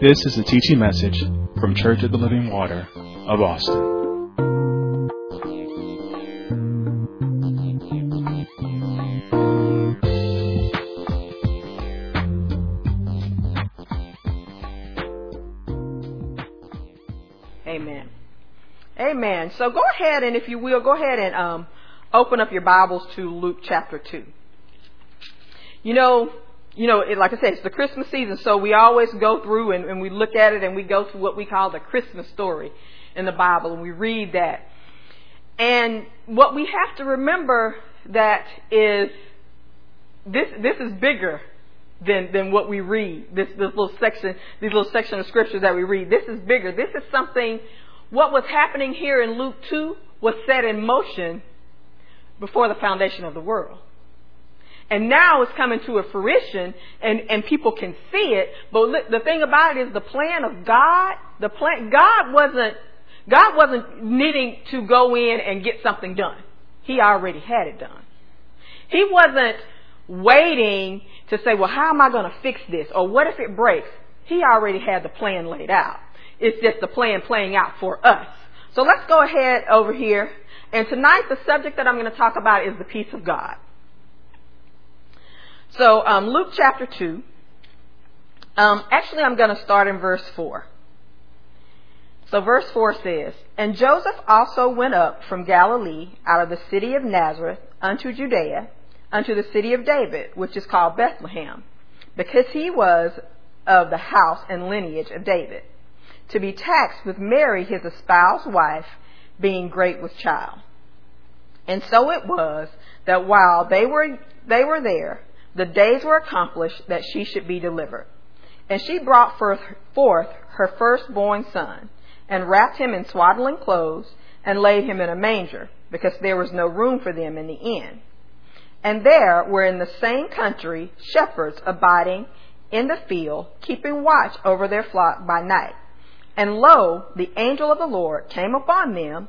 This is a teaching message from Church of the Living Water of Austin. Amen. Amen. So go ahead and if you will, go ahead and um, open up your Bibles to Luke chapter 2. You know, you know, it, like I said, it's the Christmas season, so we always go through and, and we look at it and we go through what we call the Christmas story in the Bible and we read that. And what we have to remember that is this this is bigger than than what we read. This this little section, these little section of scripture that we read. This is bigger. This is something. What was happening here in Luke two was set in motion before the foundation of the world. And now it's coming to a fruition and, and people can see it. But the thing about it is the plan of God, the plan, God wasn't, God wasn't needing to go in and get something done. He already had it done. He wasn't waiting to say, well, how am I going to fix this? Or what if it breaks? He already had the plan laid out. It's just the plan playing out for us. So let's go ahead over here. And tonight the subject that I'm going to talk about is the peace of God. So um, Luke chapter 2. Um, actually, I'm going to start in verse 4. So verse 4 says, And Joseph also went up from Galilee out of the city of Nazareth unto Judea, unto the city of David, which is called Bethlehem, because he was of the house and lineage of David, to be taxed with Mary his espoused wife, being great with child. And so it was that while they were, they were there, the days were accomplished that she should be delivered. And she brought forth her firstborn son, and wrapped him in swaddling clothes, and laid him in a manger, because there was no room for them in the inn. And there were in the same country shepherds abiding in the field, keeping watch over their flock by night. And lo, the angel of the Lord came upon them,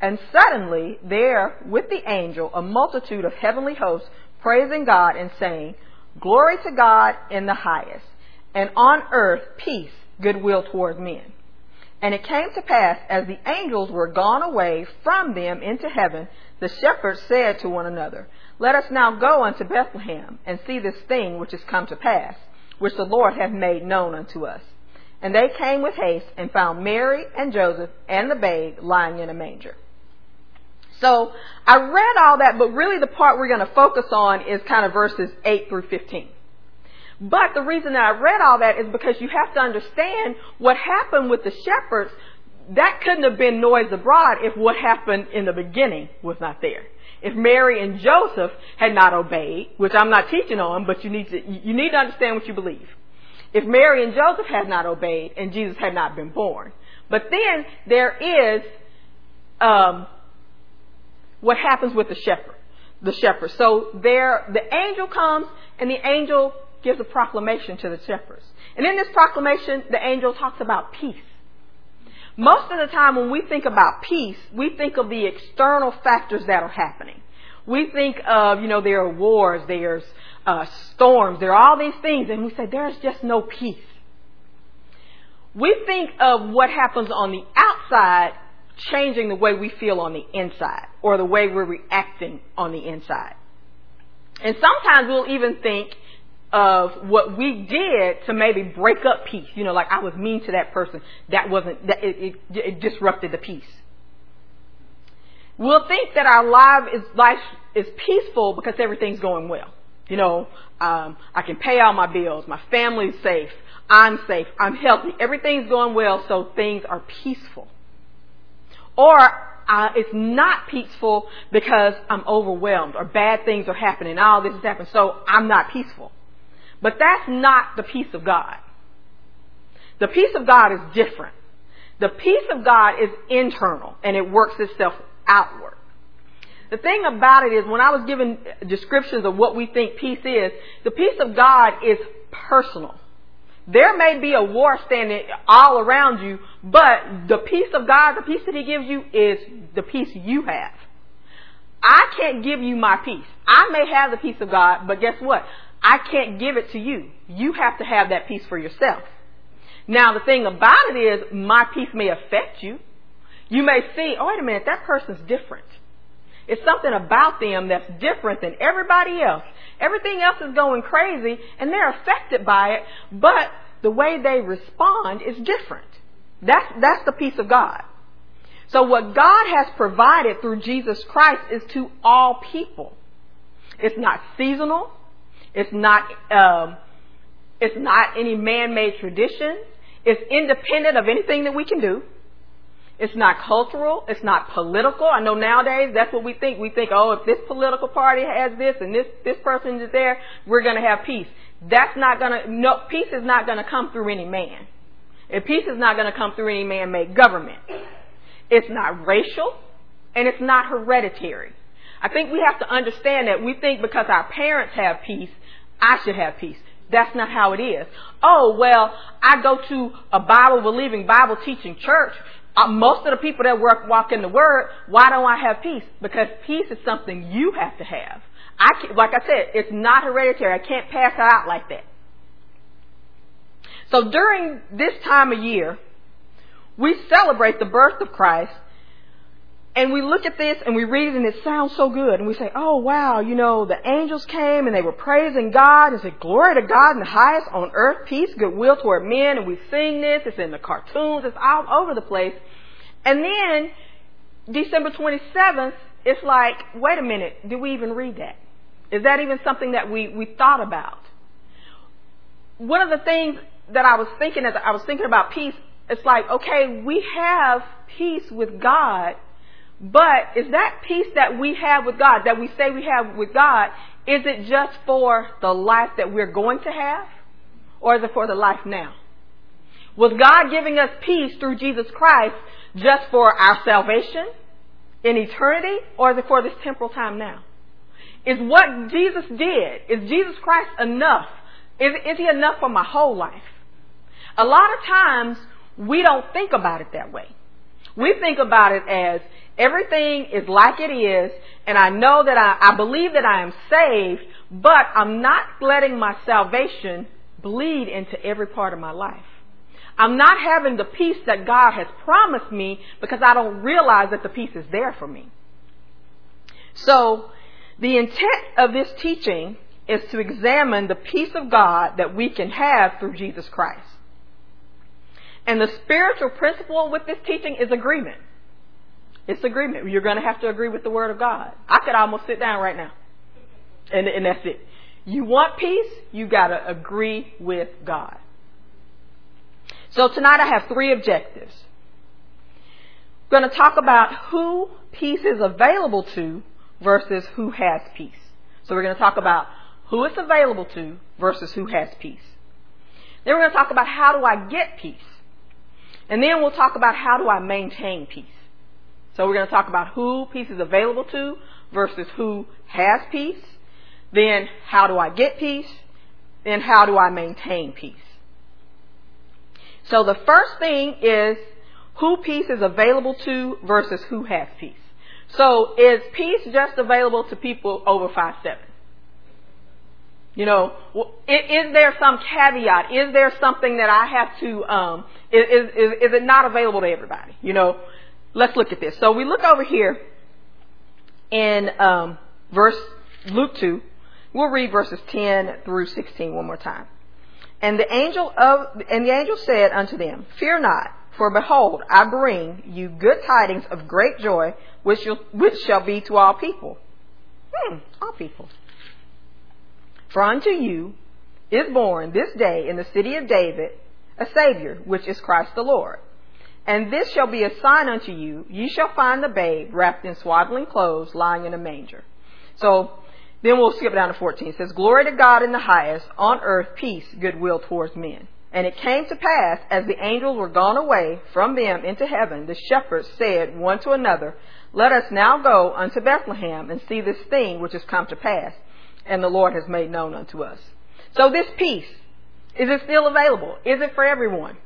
And suddenly there with the angel a multitude of heavenly hosts praising God and saying, Glory to God in the highest, and on earth peace, goodwill toward men. And it came to pass, as the angels were gone away from them into heaven, the shepherds said to one another, Let us now go unto Bethlehem, and see this thing which is come to pass, which the Lord hath made known unto us. And they came with haste, and found Mary and Joseph and the babe lying in a manger. So I read all that, but really the part we're going to focus on is kind of verses 8 through 15. But the reason that I read all that is because you have to understand what happened with the shepherds. That couldn't have been noise abroad if what happened in the beginning was not there. If Mary and Joseph had not obeyed, which I'm not teaching on, but you need to, you need to understand what you believe. If Mary and Joseph had not obeyed and Jesus had not been born. But then there is, um, what happens with the shepherd, the shepherd. So there, the angel comes and the angel gives a proclamation to the shepherds. And in this proclamation, the angel talks about peace. Most of the time when we think about peace, we think of the external factors that are happening. We think of, you know, there are wars, there's uh, storms, there are all these things, and we say there's just no peace. We think of what happens on the outside changing the way we feel on the inside or the way we're reacting on the inside. And sometimes we'll even think of what we did to maybe break up peace. You know, like I was mean to that person. That wasn't, that it, it, it disrupted the peace. We'll think that our life is, life is peaceful because everything's going well. You know, um, I can pay all my bills. My family's safe. I'm safe. I'm healthy. Everything's going well, so things are peaceful. Or uh, it's not peaceful because I'm overwhelmed or bad things are happening. All this is happening, so I'm not peaceful. But that's not the peace of God. The peace of God is different. The peace of God is internal and it works itself outward. The thing about it is when I was given descriptions of what we think peace is, the peace of God is personal. There may be a war standing all around you, but the peace of God, the peace that He gives you is the peace you have. I can't give you my peace. I may have the peace of God, but guess what? I can't give it to you. You have to have that peace for yourself. Now the thing about it is my peace may affect you. You may see, oh wait a minute, that person's different. It's something about them that's different than everybody else. Everything else is going crazy and they're affected by it, but the way they respond is different. That's, that's the peace of God. So what God has provided through Jesus Christ is to all people. It's not seasonal. It's not, um, it's not any man-made tradition. It's independent of anything that we can do. It's not cultural. It's not political. I know nowadays that's what we think. We think, oh, if this political party has this and this, this person is there, we're going to have peace. That's not going to, no, peace is not going to come through any man. And peace is not going to come through any man-made government. It's not racial and it's not hereditary. I think we have to understand that we think because our parents have peace, I should have peace. That's not how it is. Oh, well, I go to a Bible believing, Bible teaching church. Uh, most of the people that work, walk in the Word, why don't I have peace? Because peace is something you have to have. I can, like I said, it's not hereditary. I can't pass it out like that. So during this time of year, we celebrate the birth of Christ and we look at this and we read it and it sounds so good. And we say, oh wow, you know, the angels came and they were praising God and said, glory to God in the highest on earth, peace, goodwill toward men. And we sing this. It's in the cartoons. It's all over the place. And then December 27th, it's like, wait a minute, did we even read that? Is that even something that we, we thought about? One of the things that I was thinking as I was thinking about peace, it's like, okay, we have peace with God but is that peace that we have with God, that we say we have with God, is it just for the life that we're going to have? Or is it for the life now? Was God giving us peace through Jesus Christ just for our salvation in eternity? Or is it for this temporal time now? Is what Jesus did, is Jesus Christ enough? Is, is He enough for my whole life? A lot of times, we don't think about it that way. We think about it as everything is like it is, and I know that I, I believe that I am saved, but I'm not letting my salvation bleed into every part of my life. I'm not having the peace that God has promised me because I don't realize that the peace is there for me. So, the intent of this teaching is to examine the peace of God that we can have through Jesus Christ. And the spiritual principle with this teaching is agreement. It's agreement. You're going to have to agree with the Word of God. I could almost sit down right now. And, and that's it. You want peace, you got to agree with God. So tonight I have three objectives. I'm going to talk about who peace is available to versus who has peace. So we're going to talk about who it's available to versus who has peace. Then we're going to talk about how do I get peace. And then we'll talk about how do I maintain peace. So we're going to talk about who peace is available to versus who has peace. Then how do I get peace? Then how do I maintain peace? So the first thing is who peace is available to versus who has peace. So is peace just available to people over five seven? You know, is, there some caveat? Is there something that I have to? Um, is, is is it not available to everybody? You know, let's look at this. So we look over here in um, verse Luke two. We'll read verses ten through sixteen one more time. And the angel of and the angel said unto them, Fear not, for behold, I bring you good tidings of great joy, which, which shall be to all people. Hmm, all people. For unto you is born this day in the city of David a Savior, which is Christ the Lord. And this shall be a sign unto you. Ye shall find the babe wrapped in swaddling clothes, lying in a manger. So then we'll skip down to 14. It says, Glory to God in the highest, on earth peace, goodwill towards men. And it came to pass, as the angels were gone away from them into heaven, the shepherds said one to another, Let us now go unto Bethlehem and see this thing which has come to pass, and the Lord has made known unto us. So this peace, is it still available? Is it for everyone?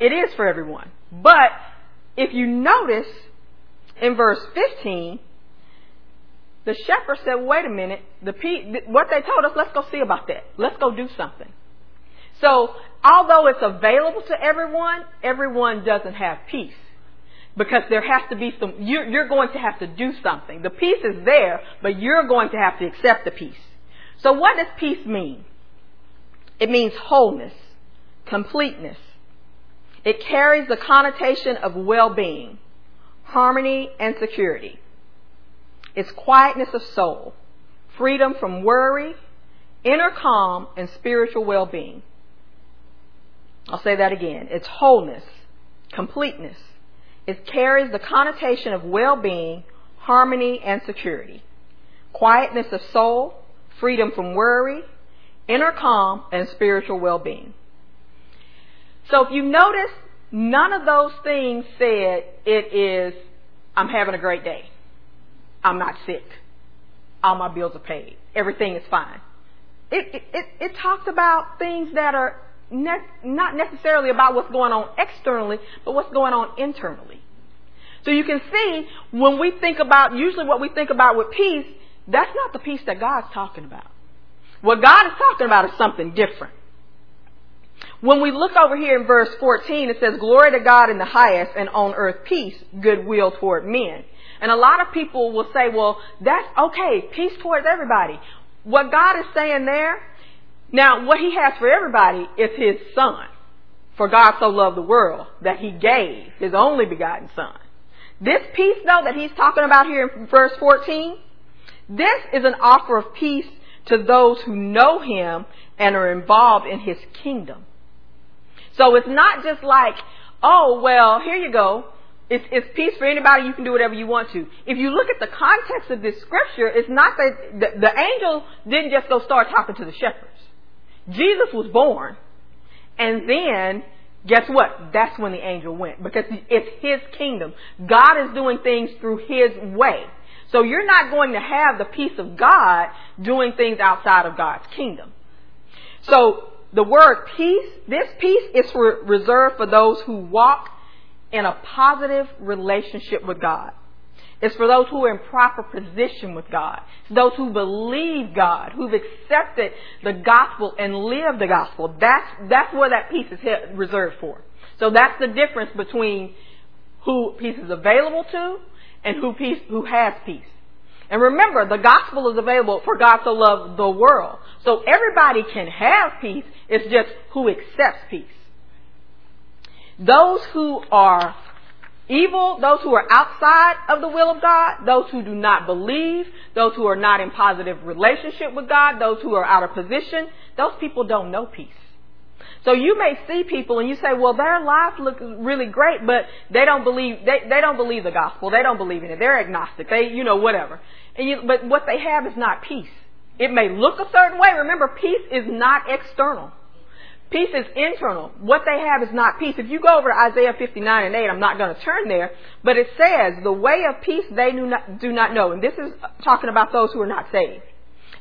It is for everyone. But if you notice in verse 15, the shepherd said, wait a minute, the pe- what they told us, let's go see about that. Let's go do something. So, although it's available to everyone, everyone doesn't have peace. Because there has to be some, you're, you're going to have to do something. The peace is there, but you're going to have to accept the peace. So what does peace mean? It means wholeness, completeness. It carries the connotation of well-being, harmony, and security. It's quietness of soul, freedom from worry, inner calm, and spiritual well-being. I'll say that again. It's wholeness, completeness. It carries the connotation of well-being, harmony, and security. Quietness of soul, freedom from worry, inner calm, and spiritual well-being. So if you notice, none of those things said it is, I'm having a great day. I'm not sick. All my bills are paid. Everything is fine. It, it, it, talks about things that are ne- not necessarily about what's going on externally, but what's going on internally. So you can see when we think about, usually what we think about with peace, that's not the peace that God's talking about. What God is talking about is something different. When we look over here in verse 14, it says, Glory to God in the highest and on earth peace, goodwill toward men. And a lot of people will say, well, that's okay, peace towards everybody. What God is saying there now, what he has for everybody is his son. For God so loved the world that he gave his only begotten son. This peace though that he's talking about here in verse 14, this is an offer of peace to those who know him and are involved in his kingdom. So it's not just like, oh, well, here you go. It's, it's peace for anybody. You can do whatever you want to. If you look at the context of this scripture, it's not that the, the angel didn't just go start talking to the shepherds. Jesus was born, and then guess what? That's when the angel went because it's his kingdom. God is doing things through his way. So you're not going to have the peace of God doing things outside of God's kingdom. So the word peace, this peace is reserved for those who walk in a positive relationship with God. It's for those who are in proper position with God. It's those who believe God, who've accepted the gospel and live the gospel. That's, that's where that peace is reserved for. So that's the difference between who peace is available to and who peace, who has peace. And remember, the gospel is available for God to love the world. So everybody can have peace. It's just who accepts peace. Those who are Evil, those who are outside of the will of God, those who do not believe, those who are not in positive relationship with God, those who are out of position, those people don't know peace. So you may see people and you say, well, their life looks really great, but they don't believe, they, they don't believe the gospel. They don't believe in it. They're agnostic. They, you know, whatever. And you, but what they have is not peace. It may look a certain way. Remember, peace is not external. Peace is internal. What they have is not peace. If you go over to Isaiah 59 and 8, I'm not going to turn there, but it says, the way of peace they do not, do not know. And this is talking about those who are not saved.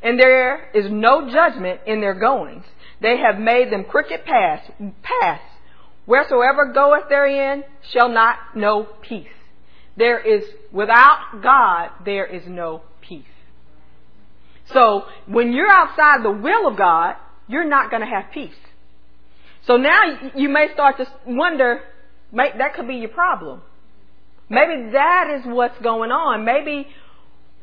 And there is no judgment in their goings. They have made them crooked paths, paths. Wheresoever goeth therein shall not know peace. There is, without God, there is no peace. So, when you're outside the will of God, you're not going to have peace. So now you may start to wonder, that could be your problem. Maybe that is what's going on. Maybe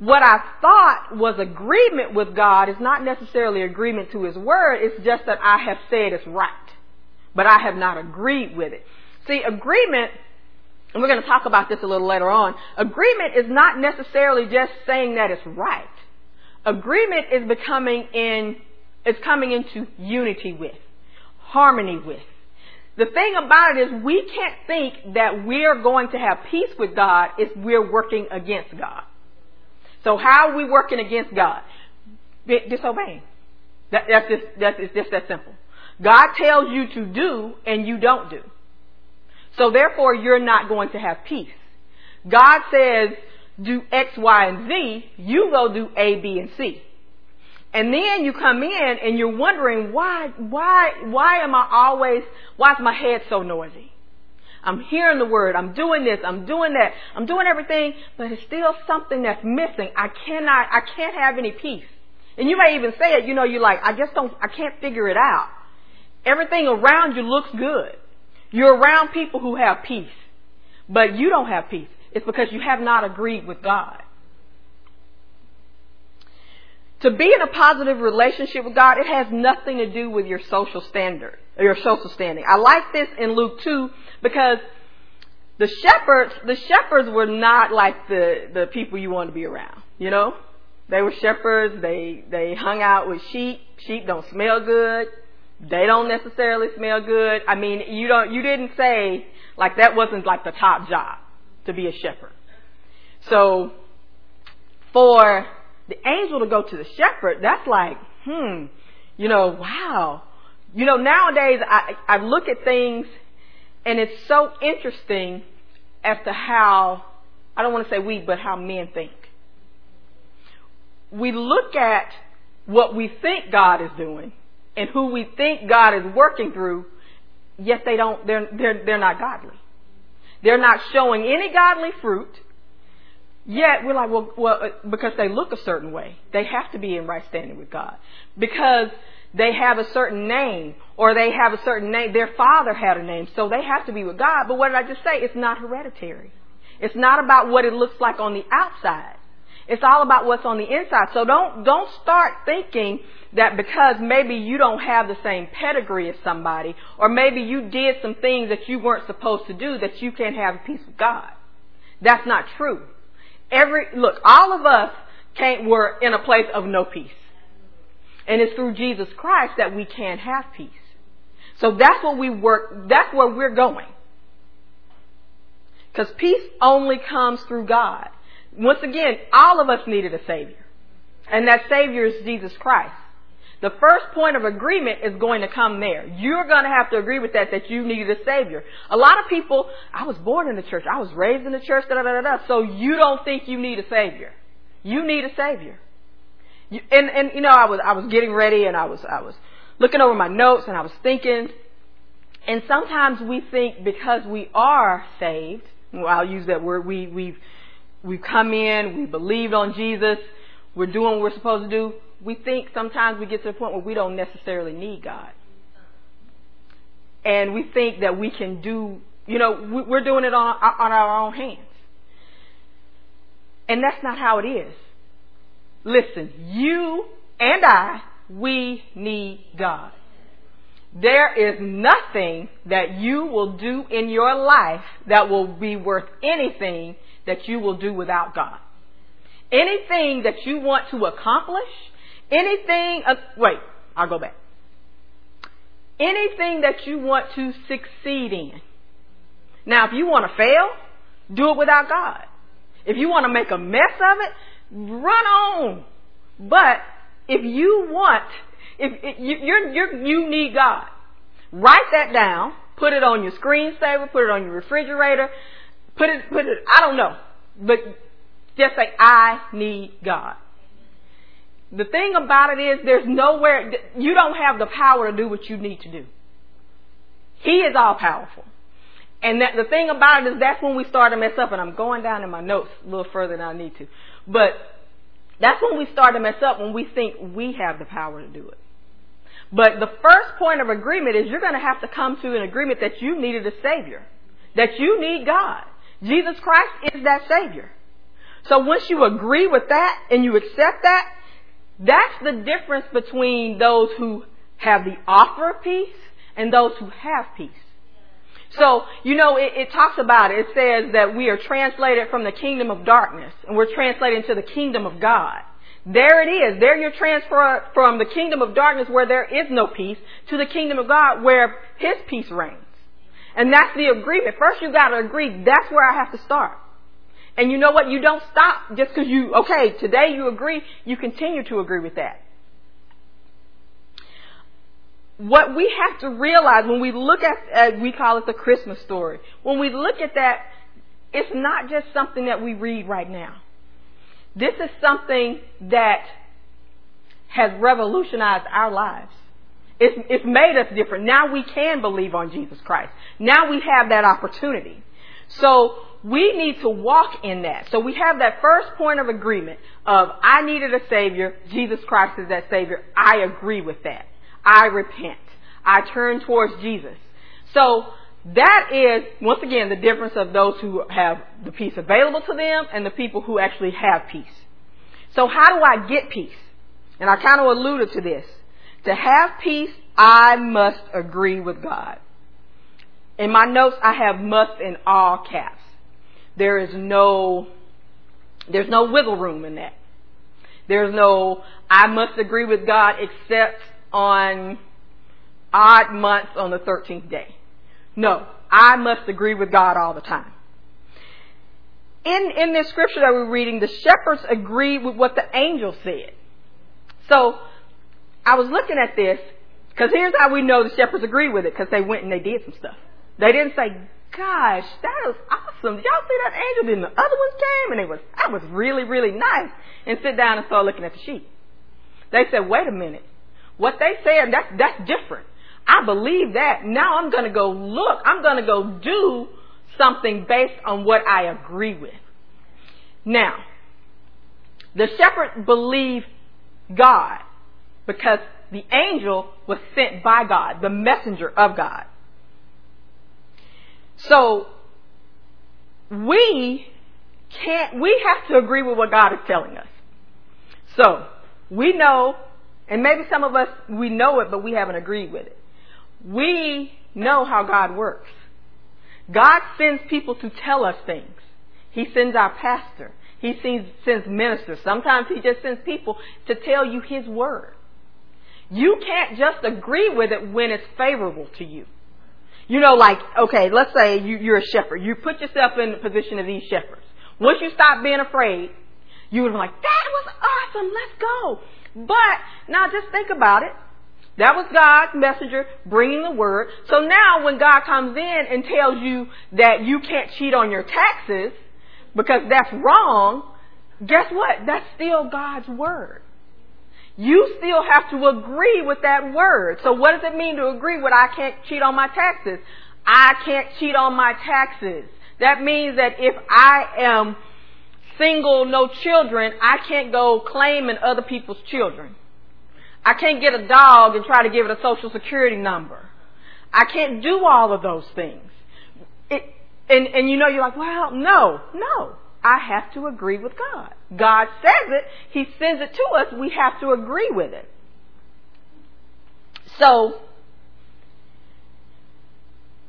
what I thought was agreement with God is not necessarily agreement to His Word. It's just that I have said it's right. But I have not agreed with it. See, agreement, and we're going to talk about this a little later on, agreement is not necessarily just saying that it's right. Agreement is becoming in, is coming into unity with harmony with. The thing about it is we can't think that we're going to have peace with God if we're working against God. So how are we working against God? Disobeying. That, that's just, that's, it's just that simple. God tells you to do and you don't do. So therefore you're not going to have peace. God says do X, Y, and Z, you go do A, B, and C. And then you come in and you're wondering why, why, why am I always, why is my head so noisy? I'm hearing the word, I'm doing this, I'm doing that, I'm doing everything, but it's still something that's missing. I cannot, I can't have any peace. And you may even say it, you know, you're like, I just don't, I can't figure it out. Everything around you looks good. You're around people who have peace, but you don't have peace. It's because you have not agreed with God. To be in a positive relationship with God, it has nothing to do with your social standard, your social standing. I like this in Luke 2 because the shepherds, the shepherds were not like the, the people you want to be around, you know? They were shepherds, they, they hung out with sheep. Sheep don't smell good. They don't necessarily smell good. I mean, you don't, you didn't say, like that wasn't like the top job to be a shepherd. So, for the angel to go to the shepherd, that's like, hmm, you know, wow. You know, nowadays I, I look at things and it's so interesting as to how, I don't want to say we, but how men think. We look at what we think God is doing and who we think God is working through, yet they don't, they're, they're, they're not godly. They're not showing any godly fruit. Yet we're like, well, well, uh, because they look a certain way, they have to be in right standing with God. Because they have a certain name, or they have a certain name. Their father had a name, so they have to be with God. But what did I just say? It's not hereditary. It's not about what it looks like on the outside. It's all about what's on the inside. So don't, don't start thinking that because maybe you don't have the same pedigree as somebody, or maybe you did some things that you weren't supposed to do, that you can't have peace with God. That's not true. Every, look, all of us can't, were in a place of no peace. And it's through Jesus Christ that we can have peace. So that's what we work, that's where we're going. Because peace only comes through God. Once again, all of us needed a Savior. And that Savior is Jesus Christ. The first point of agreement is going to come there. You're going to have to agree with that, that you need a Savior. A lot of people, I was born in the church, I was raised in the church, da da da da, so you don't think you need a Savior. You need a Savior. You, and, and, you know, I was, I was getting ready and I was, I was looking over my notes and I was thinking, and sometimes we think because we are saved, well, I'll use that word, we, we've, we've come in, we believed on Jesus, we're doing what we're supposed to do, we think sometimes we get to the point where we don't necessarily need God. And we think that we can do, you know, we're doing it on, on our own hands. And that's not how it is. Listen, you and I, we need God. There is nothing that you will do in your life that will be worth anything that you will do without God. Anything that you want to accomplish, anything, uh, wait, I'll go back. Anything that you want to succeed in. Now, if you want to fail, do it without God. If you want to make a mess of it, run on. But if you want, if, if you, you're, you're, you need God, write that down. Put it on your screensaver. Put it on your refrigerator. Put it, put it. I don't know, but just say, I need God. The thing about it is there's nowhere, you don't have the power to do what you need to do. He is all powerful. And that, the thing about it is that's when we start to mess up, and I'm going down in my notes a little further than I need to. But that's when we start to mess up when we think we have the power to do it. But the first point of agreement is you're going to have to come to an agreement that you needed a Savior. That you need God. Jesus Christ is that Savior. So once you agree with that and you accept that, that's the difference between those who have the offer of peace and those who have peace. So, you know, it, it, talks about it. It says that we are translated from the kingdom of darkness and we're translated into the kingdom of God. There it is. There you're transferred from the kingdom of darkness where there is no peace to the kingdom of God where His peace reigns. And that's the agreement. First you gotta agree, that's where I have to start. And you know what? You don't stop just because you, okay, today you agree, you continue to agree with that. what we have to realize when we look at, we call it the Christmas story. When we look at that, it's not just something that we read right now. This is something that has revolutionized our lives. It's, it's made us different. Now we can believe on Jesus Christ. Now we have that opportunity. So we need to walk in that. So we have that first point of agreement of I needed a Savior. Jesus Christ is that Savior. I agree with that. I repent. I turn towards Jesus. So that is, once again, the difference of those who have the peace available to them and the people who actually have peace. So how do I get peace? And I kind of alluded to this. To have peace, I must agree with God. In my notes, I have must in all caps. There is no, there's no wiggle room in that. There's no, I must agree with God except on odd months on the 13th day. No, I must agree with God all the time. In, in this scripture that we're reading, the shepherds agree with what the angel said. So, I was looking at this, because here's how we know the shepherds agree with it, because they went and they did some stuff. They didn't say, gosh, that was awesome. Did y'all see that angel? Then the other ones came and it was, that was really, really nice. And sit down and start looking at the sheep. They said, wait a minute. What they said, that's, that's different. I believe that. Now I'm to go look. I'm to go do something based on what I agree with. Now, the shepherd believed God because the angel was sent by God, the messenger of God. So, we can't, we have to agree with what God is telling us. So, we know, and maybe some of us, we know it, but we haven't agreed with it. We know how God works. God sends people to tell us things. He sends our pastor. He sends, sends ministers. Sometimes he just sends people to tell you his word. You can't just agree with it when it's favorable to you. You know, like, okay, let's say you, you're a shepherd. You put yourself in the position of these shepherds. Once you stop being afraid, you would be like, that was awesome, let's go. But now just think about it. That was God's messenger bringing the word. So now when God comes in and tells you that you can't cheat on your taxes because that's wrong, guess what? That's still God's word. You still have to agree with that word. So what does it mean to agree with I can't cheat on my taxes? I can't cheat on my taxes. That means that if I am single, no children, I can't go claiming other people's children. I can't get a dog and try to give it a social security number. I can't do all of those things. It, and, and you know, you're like, well, no, no. I have to agree with God. God says it. He sends it to us. We have to agree with it. So,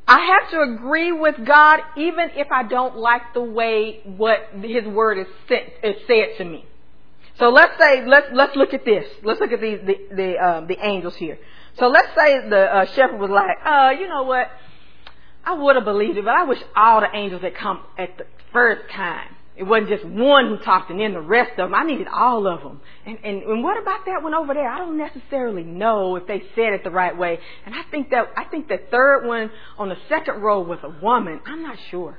I have to agree with God even if I don't like the way what His Word is, is said to me. So let's say let's let's look at this. Let's look at the the um, the angels here. So let's say the uh, shepherd was like, uh, you know what? I would have believed it, but I wish all the angels had come at the first time. It wasn't just one who talked and then the rest of them. I needed all of them. And, and, and what about that one over there? I don't necessarily know if they said it the right way. And I think that, I think the third one on the second row was a woman. I'm not sure.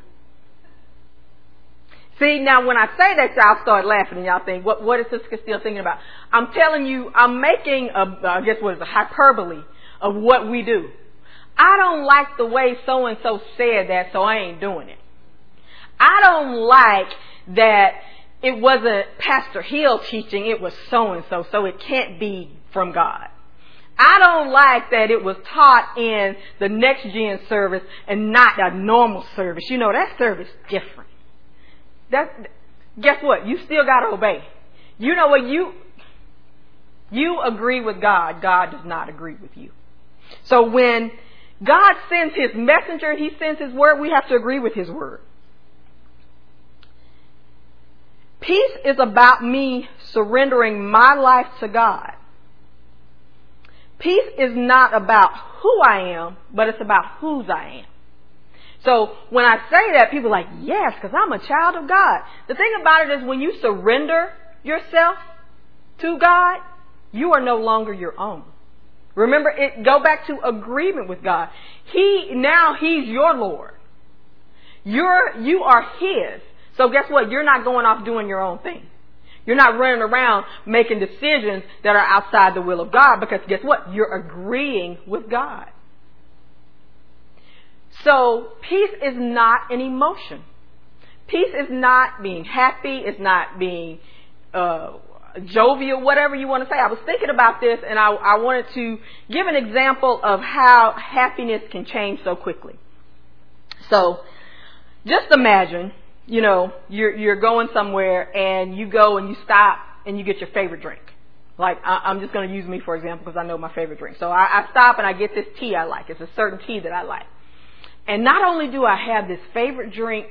See, now when I say that, y'all start laughing and y'all think, what, what is Sister still thinking about? I'm telling you, I'm making a, I guess what is a hyperbole of what we do. I don't like the way so and so said that, so I ain't doing it. I don't like that it wasn't Pastor Hill teaching, it was so and so, so it can't be from God. I don't like that it was taught in the next gen service and not a normal service. You know, that service different. That, guess what? You still gotta obey. You know what? You, you agree with God. God does not agree with you. So when God sends His messenger, He sends His word, we have to agree with His word. Peace is about me surrendering my life to God. Peace is not about who I am, but it's about whose I am. So when I say that, people are like, yes, because I'm a child of God. The thing about it is when you surrender yourself to God, you are no longer your own. Remember, it go back to agreement with God. He now He's your Lord. You're you are His. So guess what? You're not going off doing your own thing. You're not running around making decisions that are outside the will of God because guess what? You're agreeing with God. So peace is not an emotion. Peace is not being happy. It's not being uh, jovial, whatever you want to say. I was thinking about this and I, I wanted to give an example of how happiness can change so quickly. So just imagine, you know, you're, you're going somewhere and you go and you stop and you get your favorite drink. Like, I, am just going to use me for example because I know my favorite drink. So I, I stop and I get this tea I like. It's a certain tea that I like. And not only do I have this favorite drink,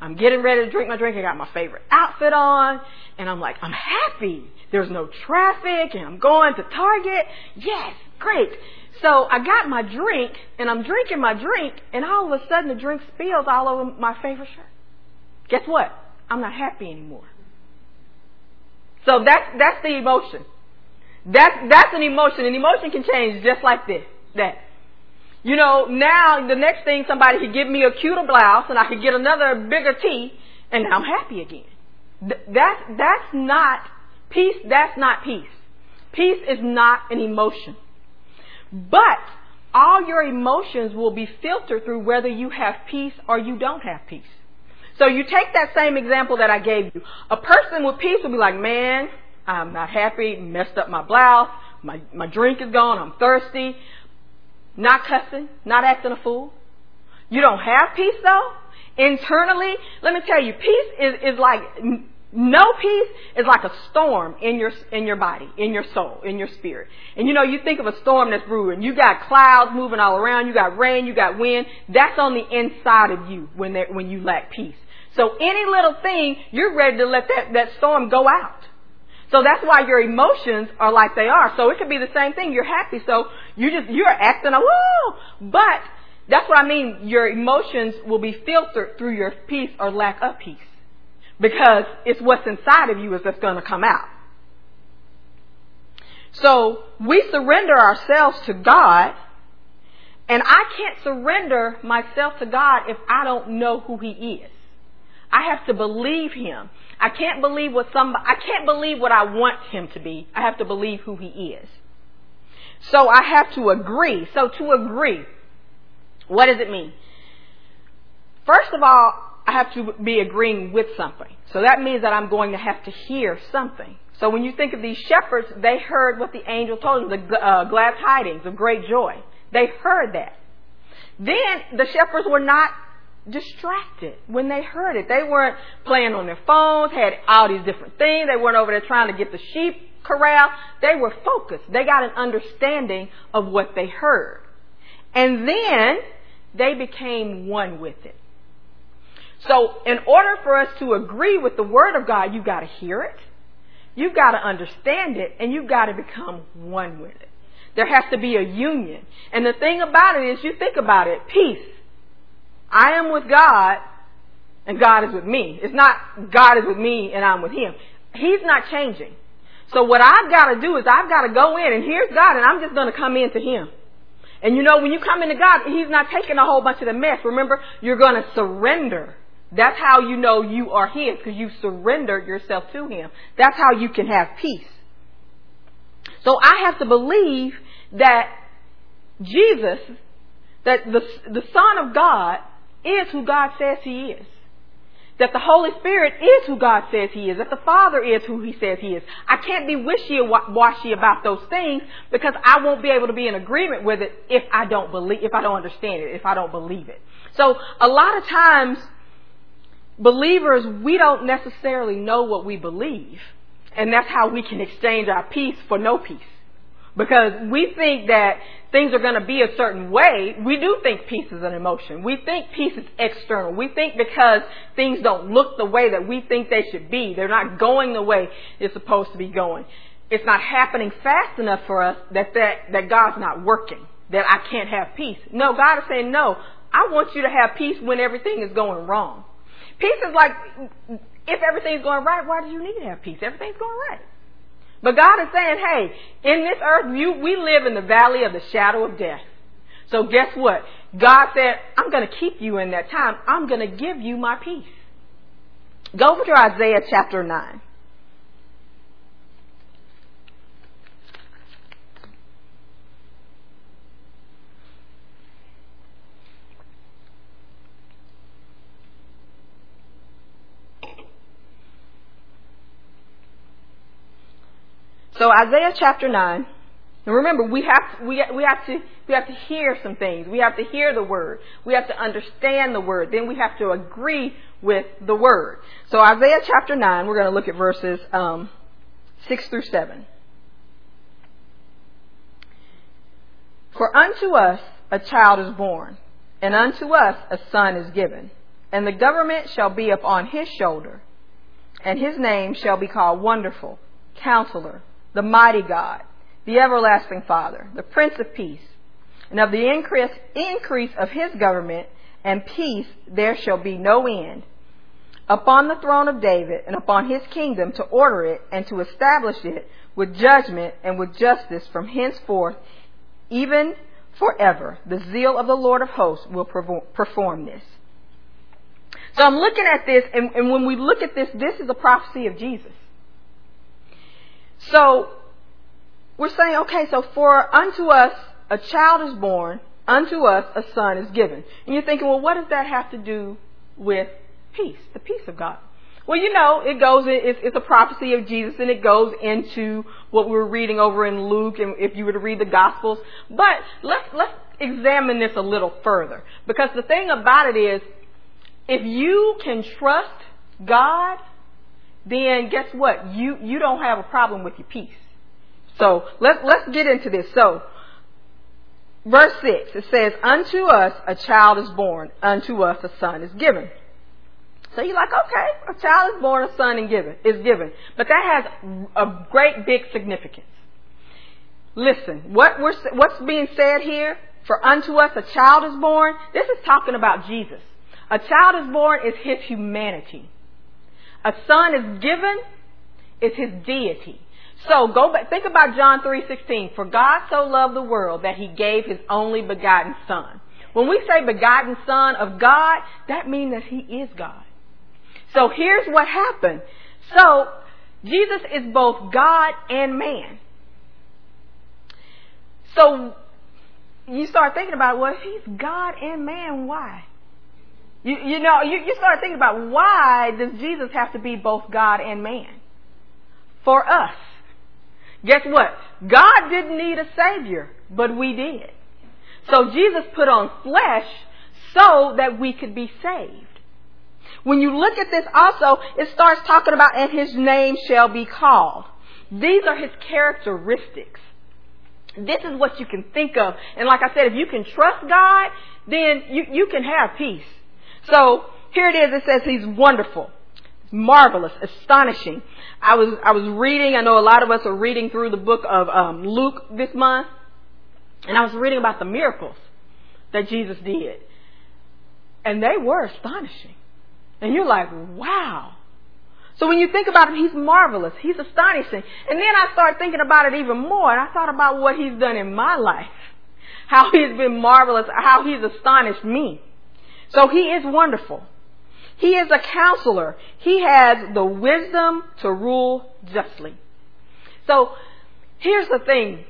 I'm getting ready to drink my drink. I got my favorite outfit on. And I'm like, I'm happy. There's no traffic and I'm going to Target. Yes, great. So I got my drink and I'm drinking my drink and all of a sudden the drink spills all over my favorite shirt. Guess what? I'm not happy anymore. So that's, that's the emotion. That's, that's an emotion. An emotion can change just like this. That. You know, now the next thing somebody could give me a cuter blouse and I could get another bigger tee and I'm happy again. That's, that's not peace. That's not peace. Peace is not an emotion. But all your emotions will be filtered through whether you have peace or you don't have peace. So you take that same example that I gave you. A person with peace will be like, man, I'm not happy, messed up my blouse, my, my drink is gone, I'm thirsty, not cussing, not acting a fool. You don't have peace though? Internally, let me tell you, peace is, is like, no peace is like a storm in your, in your body, in your soul, in your spirit. And you know, you think of a storm that's brewing. You got clouds moving all around, you got rain, you got wind. That's on the inside of you when, when you lack peace. So any little thing, you're ready to let that, that storm go out. So that's why your emotions are like they are. So it could be the same thing. You're happy, so you just you're acting a woo, but that's what I mean. Your emotions will be filtered through your peace or lack of peace, because it's what's inside of you is that's going to come out. So we surrender ourselves to God, and I can't surrender myself to God if I don't know who He is. I have to believe Him. I can't believe what some, I can't believe what I want him to be. I have to believe who he is. So I have to agree. So to agree, what does it mean? First of all, I have to be agreeing with something. So that means that I'm going to have to hear something. So when you think of these shepherds, they heard what the angel told them, the uh, glad tidings of great joy. They heard that. Then the shepherds were not distracted when they heard it. They weren't playing on their phones, had all these different things. They weren't over there trying to get the sheep corral. They were focused. They got an understanding of what they heard. And then they became one with it. So in order for us to agree with the Word of God, you've got to hear it. You've got to understand it and you've got to become one with it. There has to be a union. And the thing about it is you think about it, peace I am with God and God is with me. It's not God is with me and I'm with Him. He's not changing. So what I've got to do is I've got to go in and here's God and I'm just going to come into Him. And you know, when you come into God, He's not taking a whole bunch of the mess. Remember, you're going to surrender. That's how you know you are His because you surrendered yourself to Him. That's how you can have peace. So I have to believe that Jesus, that the, the Son of God is who God says He is. That the Holy Spirit is who God says He is. That the Father is who He says He is. I can't be wishy-washy about those things because I won't be able to be in agreement with it if I don't believe, if I don't understand it, if I don't believe it. So a lot of times, believers, we don't necessarily know what we believe. And that's how we can exchange our peace for no peace. Because we think that things are going to be a certain way, we do think peace is an emotion. We think peace is external. We think because things don't look the way that we think they should be, they're not going the way it's supposed to be going. It's not happening fast enough for us that, that, that God's not working, that I can't have peace. No, God is saying, no, I want you to have peace when everything is going wrong. Peace is like, if everything's going right, why do you need to have peace? Everything's going right. But God is saying, hey, in this earth, you, we live in the valley of the shadow of death. So guess what? God said, I'm going to keep you in that time. I'm going to give you my peace. Go over to Isaiah chapter 9. So Isaiah chapter 9. And remember, we have, we, we have to, we have to hear some things. We have to hear the word. We have to understand the word. Then we have to agree with the word. So Isaiah chapter 9, we're going to look at verses, um, 6 through 7. For unto us a child is born, and unto us a son is given, and the government shall be upon his shoulder, and his name shall be called Wonderful, Counselor, the mighty God, the everlasting Father, the Prince of Peace. And of the increase, increase of his government and peace there shall be no end. Upon the throne of David and upon his kingdom to order it and to establish it with judgment and with justice from henceforth, even forever. The zeal of the Lord of hosts will perform this. So I'm looking at this, and, and when we look at this, this is a prophecy of Jesus. So we're saying, okay, so for unto us a child is born, unto us a son is given. And you're thinking, well, what does that have to do with peace, the peace of God? Well, you know, it goes, it's, it's a prophecy of Jesus and it goes into what we were reading over in Luke and if you were to read the Gospels. But let's, let's examine this a little further. Because the thing about it is, if you can trust God then guess what? You, you don't have a problem with your peace. So let's, let's get into this. So, verse 6, it says, Unto us a child is born, unto us a son is given. So you're like, okay, a child is born, a son is given, is given. But that has a great big significance. Listen, what we're, what's being said here, for unto us a child is born, this is talking about Jesus. A child is born is his humanity. A son is given is his deity. So go back, think about John 3.16. For God so loved the world that he gave his only begotten son. When we say begotten son of God, that means that he is God. So here's what happened. So Jesus is both God and man. So you start thinking about, well, if he's God and man, why? You, you know, you, you start thinking about why does Jesus have to be both God and man? For us. Guess what? God didn't need a Savior, but we did. So Jesus put on flesh so that we could be saved. When you look at this also, it starts talking about, and his name shall be called. These are his characteristics. This is what you can think of. And like I said, if you can trust God, then you, you can have peace. So here it is. It says he's wonderful, marvelous, astonishing. I was I was reading. I know a lot of us are reading through the book of um, Luke this month, and I was reading about the miracles that Jesus did, and they were astonishing. And you're like, wow. So when you think about him, he's marvelous. He's astonishing. And then I started thinking about it even more, and I thought about what he's done in my life. How he's been marvelous, how he's astonished me. So he is wonderful. He is a counselor. He has the wisdom to rule justly. So here's the thing.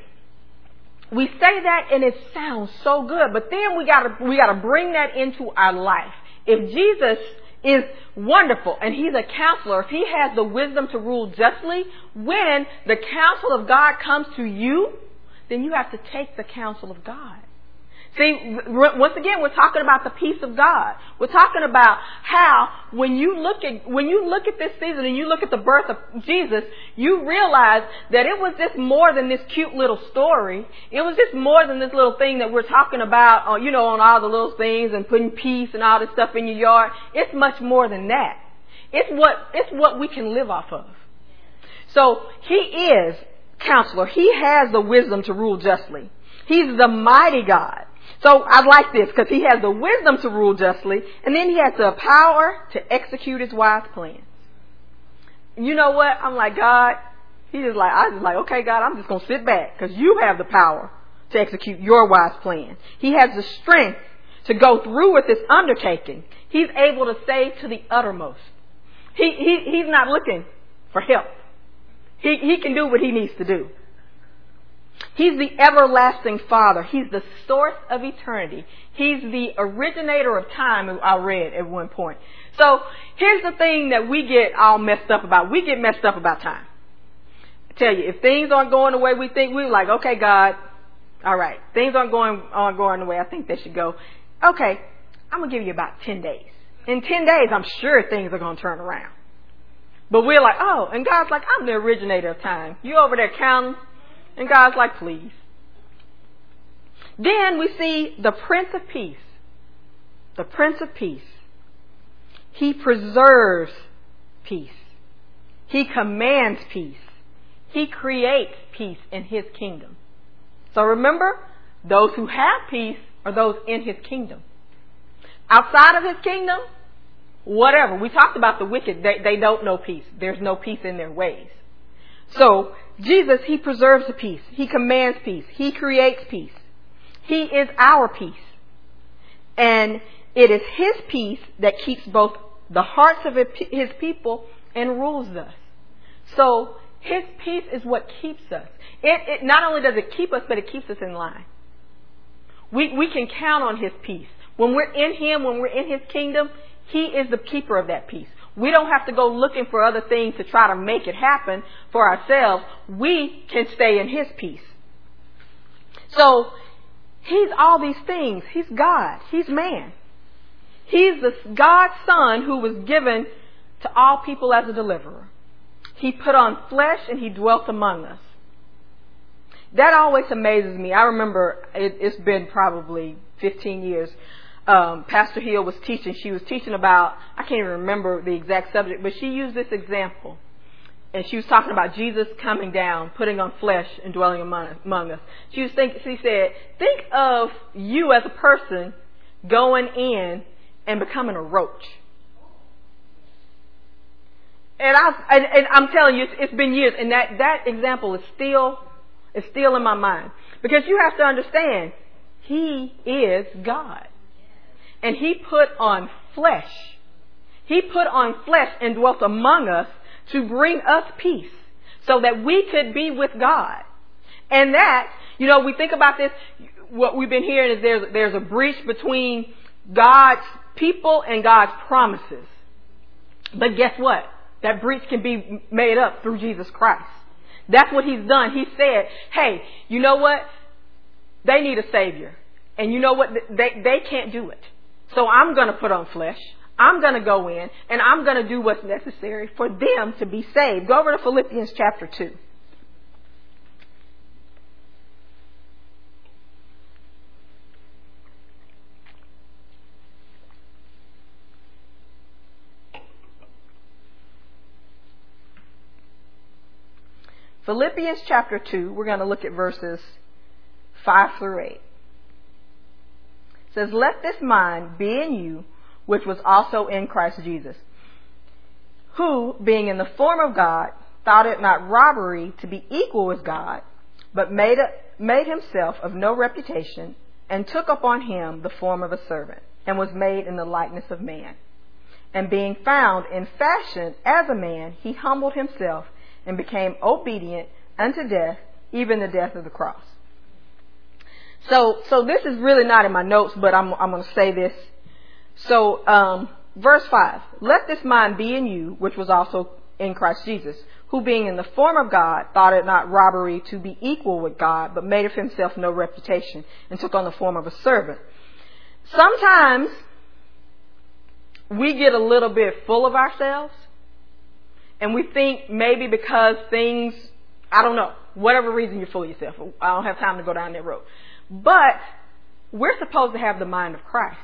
We say that and it sounds so good, but then we gotta, we gotta bring that into our life. If Jesus is wonderful and he's a counselor, if he has the wisdom to rule justly, when the counsel of God comes to you, then you have to take the counsel of God. See, once again, we're talking about the peace of God. We're talking about how when you look at, when you look at this season and you look at the birth of Jesus, you realize that it was just more than this cute little story. It was just more than this little thing that we're talking about, uh, you know, on all the little things and putting peace and all this stuff in your yard. It's much more than that. It's what, it's what we can live off of. So he is counselor. He has the wisdom to rule justly. He's the mighty God. So I like this because he has the wisdom to rule justly, and then he has the power to execute his wise plans. You know what? I'm like, God, He just like, I was like, okay, God, I'm just going to sit back because you have the power to execute your wise plan. He has the strength to go through with this undertaking. He's able to save to the uttermost. He, he, he's not looking for help. He, he can do what he needs to do. He's the everlasting Father. He's the source of eternity. He's the originator of time, I read at one point. So here's the thing that we get all messed up about. We get messed up about time. I tell you, if things aren't going the way we think, we're like, okay, God, all right, things aren't going aren't going the way I think they should go. Okay, I'm gonna give you about ten days. In ten days, I'm sure things are gonna turn around. But we're like, oh, and God's like, I'm the originator of time. You over there counting and God's like, please. Then we see the Prince of Peace. The Prince of Peace. He preserves peace. He commands peace. He creates peace in His kingdom. So remember, those who have peace are those in His kingdom. Outside of His kingdom, whatever. We talked about the wicked. They, they don't know peace. There's no peace in their ways. So, Jesus, He preserves the peace. He commands peace. He creates peace. He is our peace. And it is His peace that keeps both the hearts of His people and rules us. So, His peace is what keeps us. It, it not only does it keep us, but it keeps us in line. We, we can count on His peace. When we're in Him, when we're in His kingdom, He is the keeper of that peace. We don't have to go looking for other things to try to make it happen for ourselves. We can stay in His peace. So, He's all these things. He's God. He's man. He's the God's Son who was given to all people as a deliverer. He put on flesh and He dwelt among us. That always amazes me. I remember it, has been probably 15 years um, Pastor Hill was teaching. She was teaching about, I can't even remember the exact subject, but she used this example. And she was talking about Jesus coming down, putting on flesh, and dwelling among, us. She was thinking, she said, think of you as a person going in and becoming a roach. And I and, and I'm telling you, it's, it's been years, and that that example is still is still in my mind because you have to understand, He is God and he put on flesh. He put on flesh and dwelt among us to bring us peace so that we could be with God. And that, you know, we think about this, what we've been hearing is there's, there's a breach between God's people and God's promises. But guess what? That breach can be made up through Jesus Christ. That's what he's done. He said, hey, you know what? They need a savior. And you know what? They, they can't do it. So I'm going to put on flesh. I'm going to go in and I'm going to do what's necessary for them to be saved. Go over to Philippians chapter 2. Philippians chapter 2, we're going to look at verses 5 through 8 says, Let this mind be in you, which was also in Christ Jesus, who, being in the form of God, thought it not robbery to be equal with God, but made, a, made himself of no reputation, and took upon him the form of a servant, and was made in the likeness of man. And being found in fashion as a man, he humbled himself and became obedient unto death, even the death of the cross. So, so this is really not in my notes, but I'm, I'm going to say this. So, um, verse 5. Let this mind be in you, which was also in Christ Jesus, who being in the form of God, thought it not robbery to be equal with God, but made of himself no reputation, and took on the form of a servant. Sometimes we get a little bit full of ourselves, and we think maybe because things, I don't know, whatever reason you're full of yourself. I don't have time to go down that road. But we're supposed to have the mind of Christ.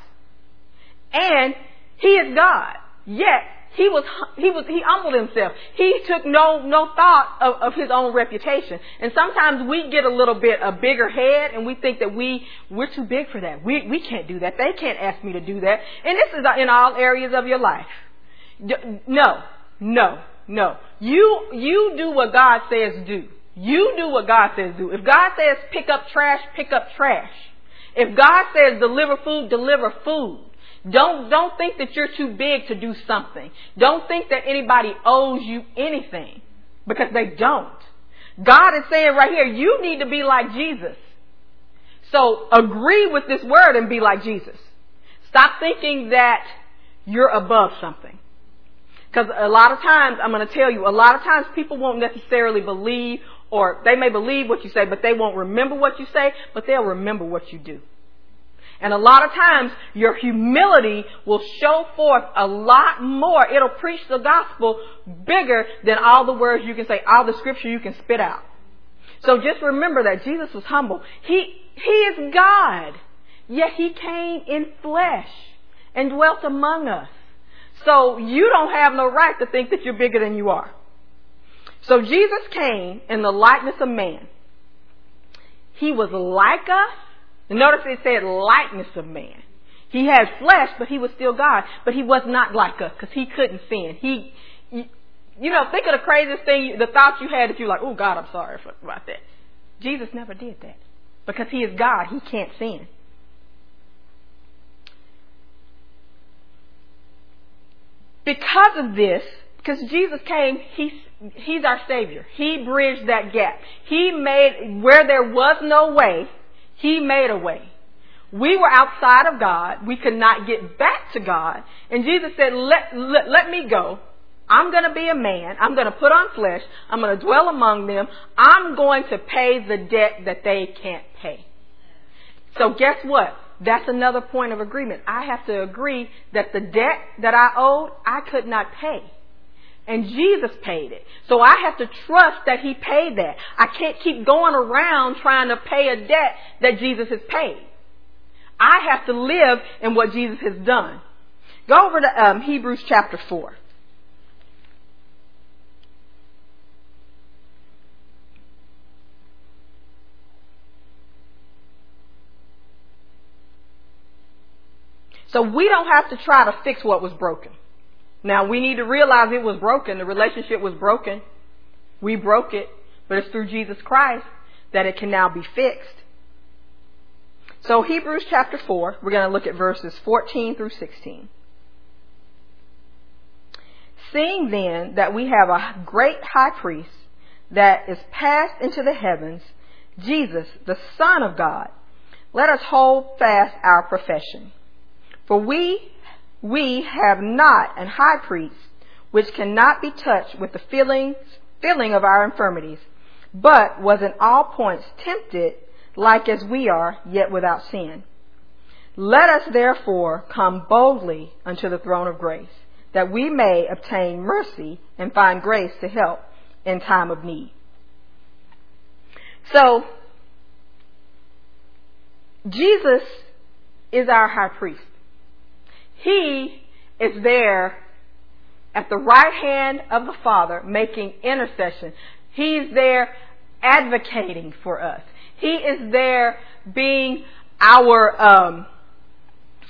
And He is God. Yet he was he was he humbled himself. He took no no thought of, of his own reputation. And sometimes we get a little bit a bigger head and we think that we we're too big for that. We we can't do that. They can't ask me to do that. And this is in all areas of your life. No, no, No. You, you do what God says do. You do what God says do. If God says pick up trash, pick up trash. If God says deliver food, deliver food. Don't, don't think that you're too big to do something. Don't think that anybody owes you anything because they don't. God is saying right here, you need to be like Jesus. So agree with this word and be like Jesus. Stop thinking that you're above something. Because a lot of times, I'm going to tell you, a lot of times people won't necessarily believe, or they may believe what you say, but they won't remember what you say, but they'll remember what you do. And a lot of times, your humility will show forth a lot more. It'll preach the gospel bigger than all the words you can say, all the scripture you can spit out. So just remember that Jesus was humble. He, He is God. Yet He came in flesh and dwelt among us. So you don't have no right to think that you're bigger than you are. So Jesus came in the likeness of man. He was like us, Notice it said likeness of man. He had flesh, but he was still God. But he was not like us because he couldn't sin. He, you know, think of the craziest thing, the thoughts you had that you're like, oh God, I'm sorry for, about that. Jesus never did that because he is God. He can't sin. Because of this, because Jesus came, he's, he's our Savior. He bridged that gap. He made, where there was no way, he made a way. We were outside of God. We could not get back to God. And Jesus said, let, let, let me go. I'm going to be a man. I'm going to put on flesh. I'm going to dwell among them. I'm going to pay the debt that they can't pay. So guess what? That's another point of agreement. I have to agree that the debt that I owed, I could not pay. And Jesus paid it. So I have to trust that He paid that. I can't keep going around trying to pay a debt that Jesus has paid. I have to live in what Jesus has done. Go over to um, Hebrews chapter 4. So we don't have to try to fix what was broken. Now we need to realize it was broken. The relationship was broken. We broke it, but it's through Jesus Christ that it can now be fixed. So Hebrews chapter 4, we're going to look at verses 14 through 16. Seeing then that we have a great high priest that is passed into the heavens, Jesus, the Son of God, let us hold fast our profession. For we we have not an high priest which cannot be touched with the feelings, feeling of our infirmities, but was in all points tempted like as we are, yet without sin. Let us therefore come boldly unto the throne of grace, that we may obtain mercy and find grace to help in time of need. So, Jesus is our high priest. He is there at the right hand of the Father making intercession. He's there advocating for us. He is there being our, um,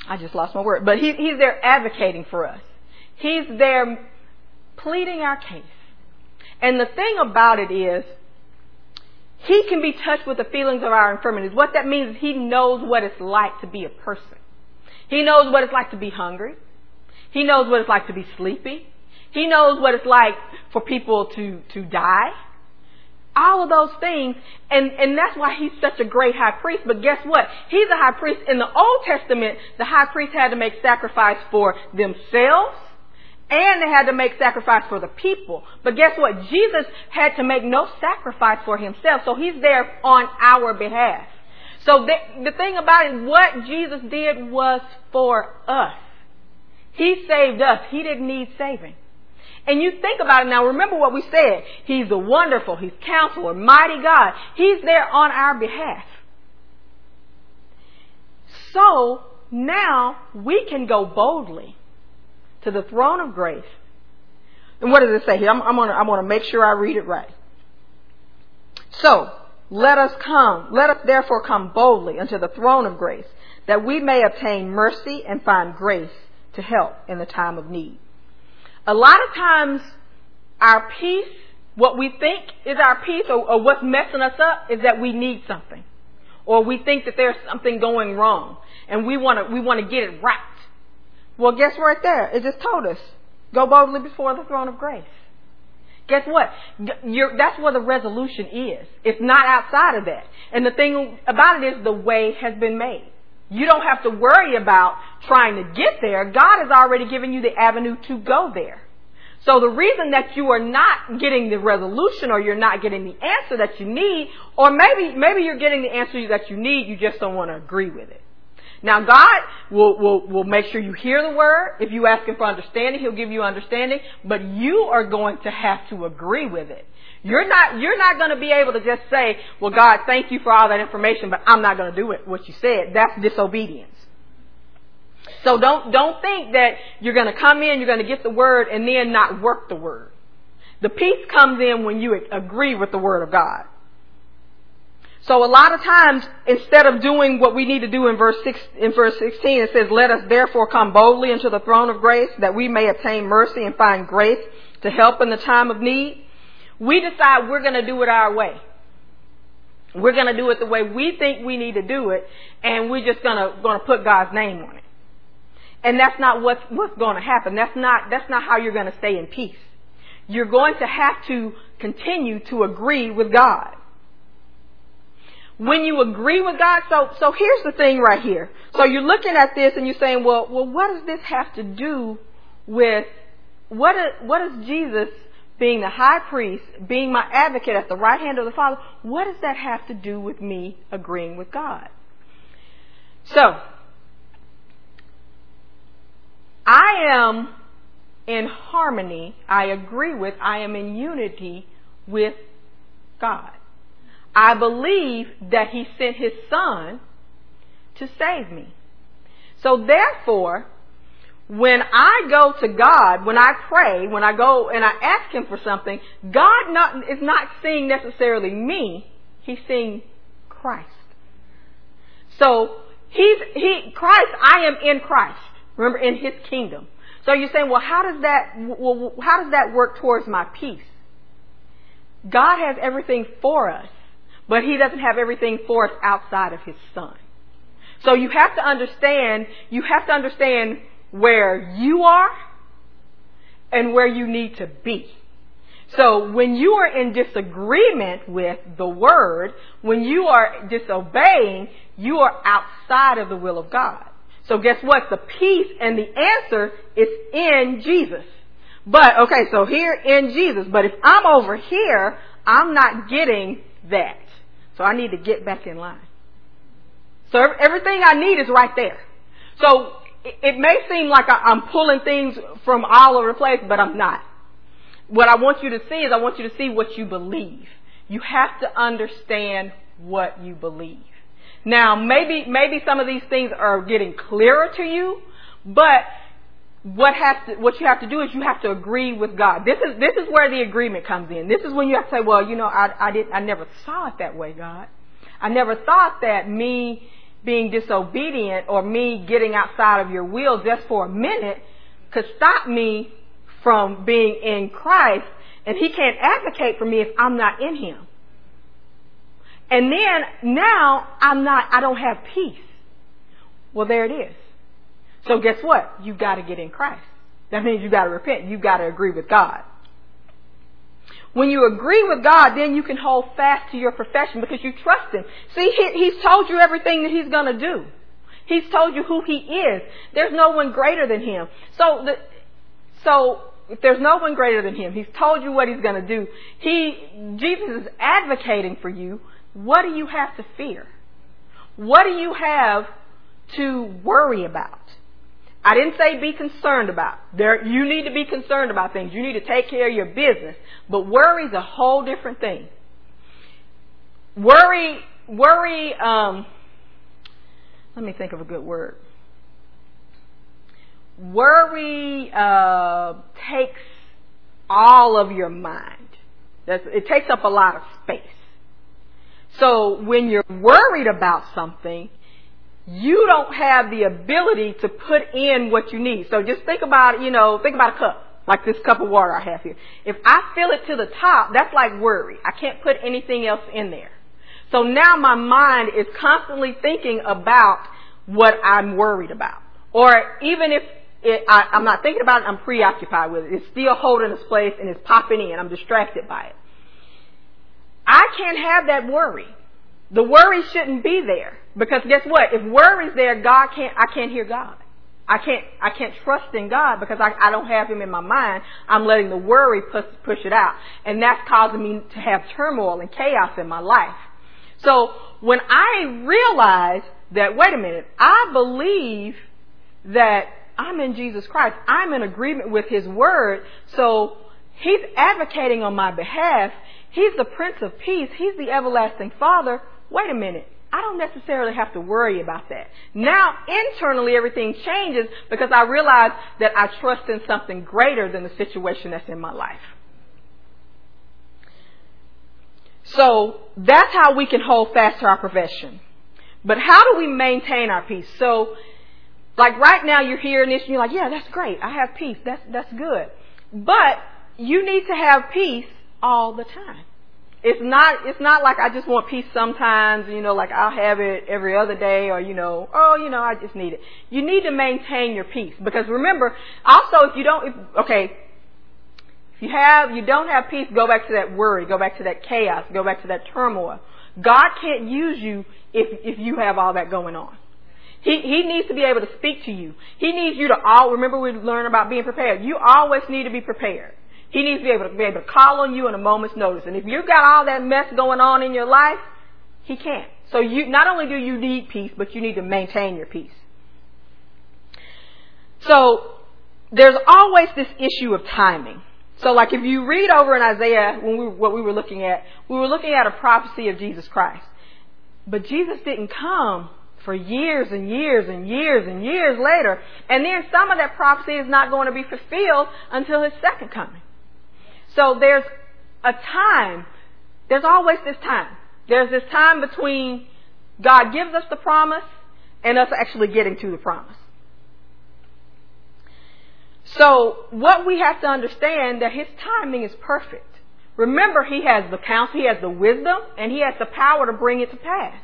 I just lost my word, but he, he's there advocating for us. He's there pleading our case. And the thing about it is, he can be touched with the feelings of our infirmities. What that means is he knows what it's like to be a person. He knows what it's like to be hungry. He knows what it's like to be sleepy. He knows what it's like for people to, to die. All of those things. And, and that's why he's such a great high priest. But guess what? He's a high priest. In the Old Testament, the high priest had to make sacrifice for themselves and they had to make sacrifice for the people. But guess what? Jesus had to make no sacrifice for himself. So he's there on our behalf. So the, the thing about it, what Jesus did was for us. He saved us. He didn't need saving. And you think about it now, remember what we said. He's a wonderful, He's counselor, mighty God. He's there on our behalf. So now we can go boldly to the throne of grace. And what does it say here? I'm, I'm I'm gonna make sure I read it right. So, let us come, let us therefore come boldly unto the throne of grace, that we may obtain mercy and find grace to help in the time of need. A lot of times our peace, what we think is our peace or, or what's messing us up is that we need something. Or we think that there's something going wrong and we want to, we want to get it right. Well, guess right there. It just told us. Go boldly before the throne of grace. Guess what? You're, that's where the resolution is. It's not outside of that. And the thing about it is the way has been made. You don't have to worry about trying to get there. God has already given you the avenue to go there. So the reason that you are not getting the resolution or you're not getting the answer that you need, or maybe, maybe you're getting the answer that you need, you just don't want to agree with it. Now God will, will, will make sure you hear the word. If you ask Him for understanding, He'll give you understanding, but you are going to have to agree with it. You're not, you're not going to be able to just say, well God, thank you for all that information, but I'm not going to do it, what you said. That's disobedience. So don't, don't think that you're going to come in, you're going to get the word, and then not work the word. The peace comes in when you agree with the word of God. So a lot of times, instead of doing what we need to do in verse six, in verse 16, it says, let us therefore come boldly into the throne of grace that we may obtain mercy and find grace to help in the time of need. We decide we're going to do it our way. We're going to do it the way we think we need to do it, and we're just going to, going to put God's name on it. And that's not what's, what's going to happen. That's not, that's not how you're going to stay in peace. You're going to have to continue to agree with God. When you agree with God, so, so here's the thing right here. So you're looking at this and you're saying, well, well, what does this have to do with, what is, what does Jesus being the high priest, being my advocate at the right hand of the Father, what does that have to do with me agreeing with God? So, I am in harmony, I agree with, I am in unity with God. I believe that He sent His Son to save me. So therefore, when I go to God, when I pray, when I go and I ask Him for something, God not, is not seeing necessarily me, He's seeing Christ. So, He's, He, Christ, I am in Christ. Remember, in His kingdom. So you're saying, well, how does that, well, how does that work towards my peace? God has everything for us, but He doesn't have everything for us outside of His Son. So you have to understand, you have to understand where you are and where you need to be. So when you are in disagreement with the word, when you are disobeying, you are outside of the will of God. So guess what? The peace and the answer is in Jesus. But, okay, so here in Jesus. But if I'm over here, I'm not getting that. So I need to get back in line. So everything I need is right there. So it may seem like I'm pulling things from all over the place, but I'm not. What I want you to see is I want you to see what you believe. You have to understand what you believe. Now, maybe, maybe some of these things are getting clearer to you, but what has to, what you have to do is you have to agree with God. This is, this is where the agreement comes in. This is when you have to say, well, you know, I, I didn't, I never saw it that way, God. I never thought that me being disobedient or me getting outside of your will just for a minute could stop me from being in Christ and he can't advocate for me if I'm not in him. And then now I'm not, I don't have peace. Well, there it is. So guess what? You've got to get in Christ. That means you've got to repent. You've got to agree with God. When you agree with God, then you can hold fast to your profession because you trust Him. See, he, He's told you everything that He's going to do. He's told you who He is. There's no one greater than Him. So, the, so if there's no one greater than Him, He's told you what He's going to do. He, Jesus is advocating for you. What do you have to fear? What do you have to worry about? I didn't say be concerned about. There, you need to be concerned about things. You need to take care of your business. But worry is a whole different thing. Worry, worry, um, let me think of a good word. Worry uh, takes all of your mind. That's, it takes up a lot of space. So when you're worried about something, you don't have the ability to put in what you need. So just think about, you know, think about a cup, like this cup of water I have here. If I fill it to the top, that's like worry. I can't put anything else in there. So now my mind is constantly thinking about what I'm worried about. Or even if it, I, I'm not thinking about it, I'm preoccupied with it. It's still holding its place and it's popping in. I'm distracted by it. I can't have that worry. The worry shouldn't be there. Because guess what? If worry's there, God can't, I can't hear God. I can't, I can't trust in God because I, I don't have Him in my mind. I'm letting the worry push, push it out. And that's causing me to have turmoil and chaos in my life. So when I realize that, wait a minute, I believe that I'm in Jesus Christ. I'm in agreement with His Word. So He's advocating on my behalf. He's the Prince of Peace. He's the everlasting Father. Wait a minute. I don't necessarily have to worry about that. Now, internally, everything changes because I realize that I trust in something greater than the situation that's in my life. So, that's how we can hold fast to our profession. But how do we maintain our peace? So, like right now, you're hearing this and you're like, yeah, that's great. I have peace. That's, that's good. But you need to have peace all the time it's not it's not like I just want peace sometimes, you know, like I'll have it every other day or you know, oh, you know, I just need it. You need to maintain your peace because remember, also if you don't if, okay, if you have you don't have peace, go back to that worry, go back to that chaos, go back to that turmoil. God can't use you if if you have all that going on. He, he needs to be able to speak to you. He needs you to all, remember we learned about being prepared. You always need to be prepared. He needs to be able to be able to call on you in a moment's notice. And if you've got all that mess going on in your life, he can't. So you not only do you need peace, but you need to maintain your peace. So there's always this issue of timing. So like if you read over in Isaiah when we what we were looking at, we were looking at a prophecy of Jesus Christ. But Jesus didn't come for years and years and years and years later. And then some of that prophecy is not going to be fulfilled until his second coming. So there's a time. There's always this time. There's this time between God gives us the promise and us actually getting to the promise. So what we have to understand that his timing is perfect. Remember, he has the counsel, he has the wisdom, and he has the power to bring it to pass.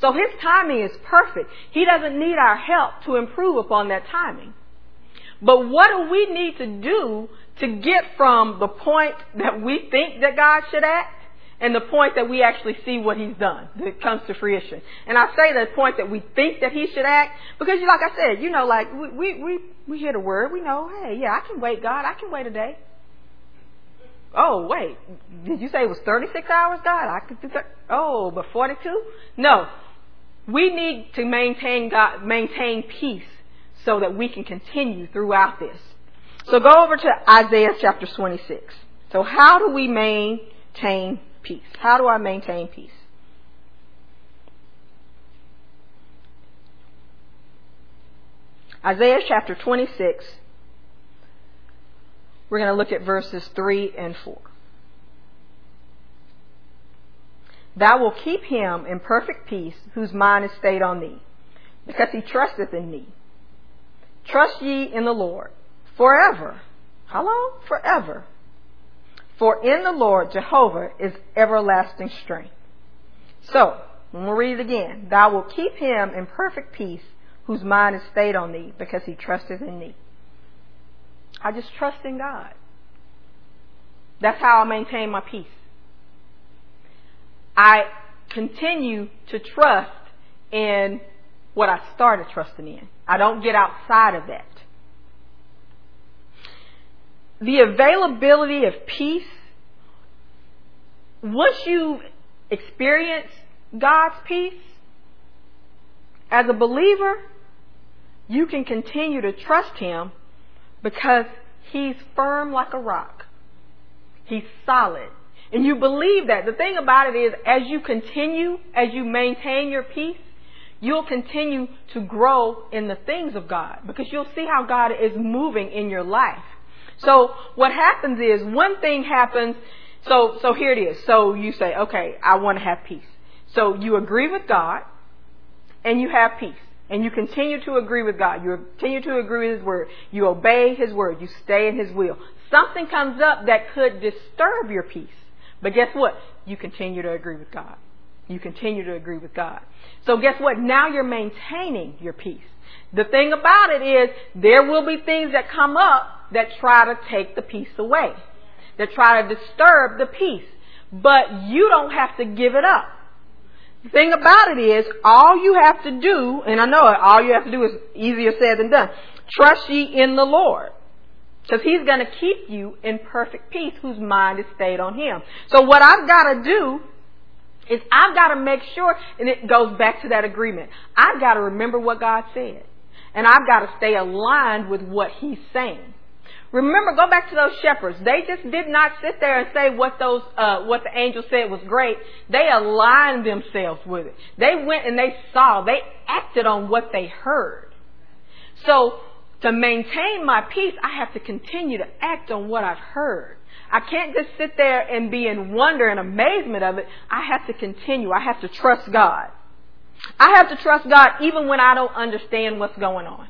So his timing is perfect. He doesn't need our help to improve upon that timing. But what do we need to do to get from the point that we think that God should act and the point that we actually see what he's done that comes to fruition. And I say the point that we think that he should act because like I said, you know, like we, we, we, hear the word, we know, hey, yeah, I can wait, God, I can wait a day. Oh, wait, did you say it was 36 hours, God? I could do that. Oh, but 42? No. We need to maintain God, maintain peace so that we can continue throughout this. So go over to Isaiah chapter 26. So how do we maintain peace? How do I maintain peace? Isaiah chapter 26. We're going to look at verses 3 and 4. Thou wilt keep him in perfect peace whose mind is stayed on thee, because he trusteth in thee. Trust ye in the Lord forever. How long? Forever. For in the Lord Jehovah is everlasting strength. So, when we read it again, thou wilt keep him in perfect peace whose mind is stayed on thee because he trusteth in thee. I just trust in God. That's how I maintain my peace. I continue to trust in what I started trusting in. I don't get outside of that the availability of peace, once you experience God's peace, as a believer, you can continue to trust Him because He's firm like a rock. He's solid. And you believe that. The thing about it is, as you continue, as you maintain your peace, you'll continue to grow in the things of God because you'll see how God is moving in your life. So what happens is one thing happens. So, so here it is. So you say, okay, I want to have peace. So you agree with God and you have peace. and you continue to agree with God, you continue to agree with His Word, you obey His Word, you stay in His will, something comes up that could disturb your peace. But guess what? You continue to agree with God. You continue to agree with God. So guess what? Now you're maintaining your peace. The thing about it is there will be things that come up that try to take the peace away. That try to disturb the peace. But you don't have to give it up. The thing about it is, all you have to do, and I know it, all you have to do is easier said than done. Trust ye in the Lord. Because he's going to keep you in perfect peace whose mind is stayed on him. So what I've got to do is I've got to make sure, and it goes back to that agreement. I've got to remember what God said. And I've got to stay aligned with what he's saying. Remember, go back to those shepherds. They just did not sit there and say what those, uh, what the angel said was great. They aligned themselves with it. They went and they saw. They acted on what they heard. So, to maintain my peace, I have to continue to act on what I've heard. I can't just sit there and be in wonder and amazement of it. I have to continue. I have to trust God. I have to trust God even when I don't understand what's going on.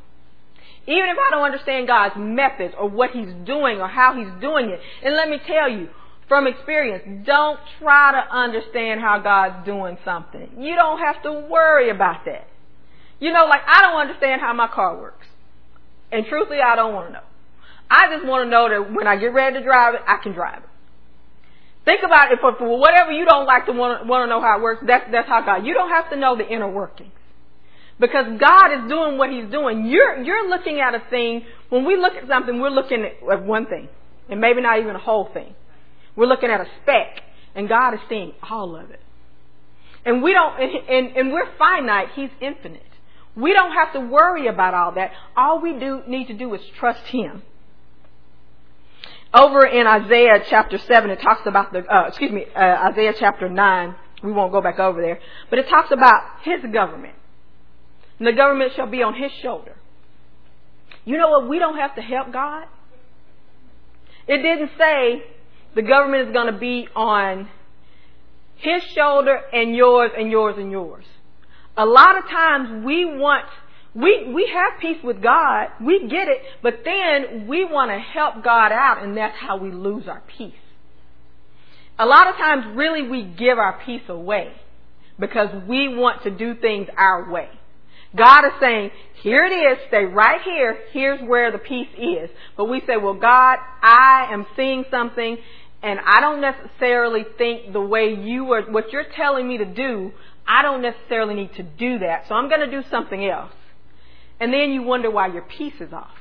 Even if I don't understand God's methods or what He's doing or how He's doing it. And let me tell you, from experience, don't try to understand how God's doing something. You don't have to worry about that. You know, like I don't understand how my car works. And truthfully, I don't want to know. I just want to know that when I get ready to drive it, I can drive it. Think about it for, for whatever you don't like to want, want to know how it works. That's, that's how God. You don't have to know the inner workings. Because God is doing what He's doing. You're, you're looking at a thing, when we look at something, we're looking at one thing. And maybe not even a whole thing. We're looking at a speck. And God is seeing all of it. And we don't, and, and, and we're finite. He's infinite. We don't have to worry about all that. All we do need to do is trust Him. Over in Isaiah chapter 7, it talks about the, uh, excuse me, uh, Isaiah chapter 9. We won't go back over there. But it talks about His government and the government shall be on his shoulder. You know what? We don't have to help God. It didn't say the government is going to be on his shoulder and yours and yours and yours. A lot of times we want, we, we have peace with God. We get it. But then we want to help God out and that's how we lose our peace. A lot of times really we give our peace away because we want to do things our way. God is saying, here it is, stay right here, here's where the peace is. But we say, well God, I am seeing something and I don't necessarily think the way you are, what you're telling me to do, I don't necessarily need to do that. So I'm going to do something else. And then you wonder why your peace is off.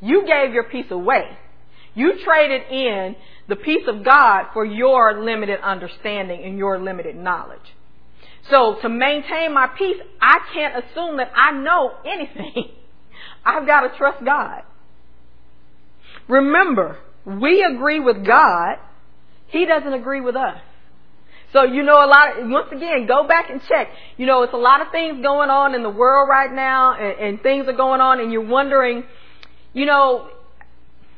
You gave your peace away. You traded in the peace of God for your limited understanding and your limited knowledge. So to maintain my peace, I can't assume that I know anything. I've got to trust God. Remember, we agree with God. He doesn't agree with us. So you know a lot of, once again, go back and check. You know, it's a lot of things going on in the world right now and, and things are going on and you're wondering, you know,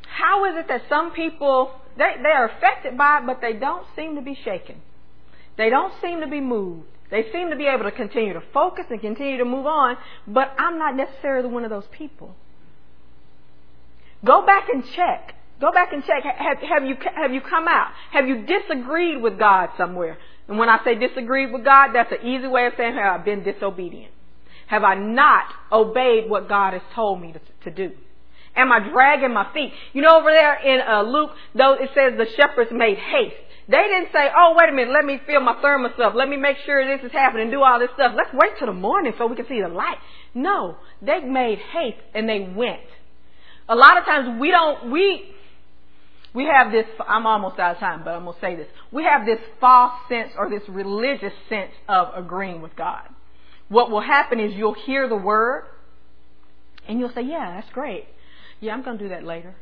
how is it that some people, they, they are affected by it, but they don't seem to be shaken. They don't seem to be moved. They seem to be able to continue to focus and continue to move on, but I'm not necessarily one of those people. Go back and check. Go back and check. Have, have, you, have you come out? Have you disagreed with God somewhere? And when I say disagreed with God, that's an easy way of saying have I been disobedient? Have I not obeyed what God has told me to, to do? Am I dragging my feet? You know, over there in uh, Luke, though it says the shepherds made haste. They didn't say, oh, wait a minute, let me fill my thermos up. Let me make sure this is happening, do all this stuff. Let's wait till the morning so we can see the light. No, they made haste and they went. A lot of times we don't, we, we have this, I'm almost out of time, but I'm going to say this. We have this false sense or this religious sense of agreeing with God. What will happen is you'll hear the word and you'll say, yeah, that's great. Yeah, I'm going to do that later.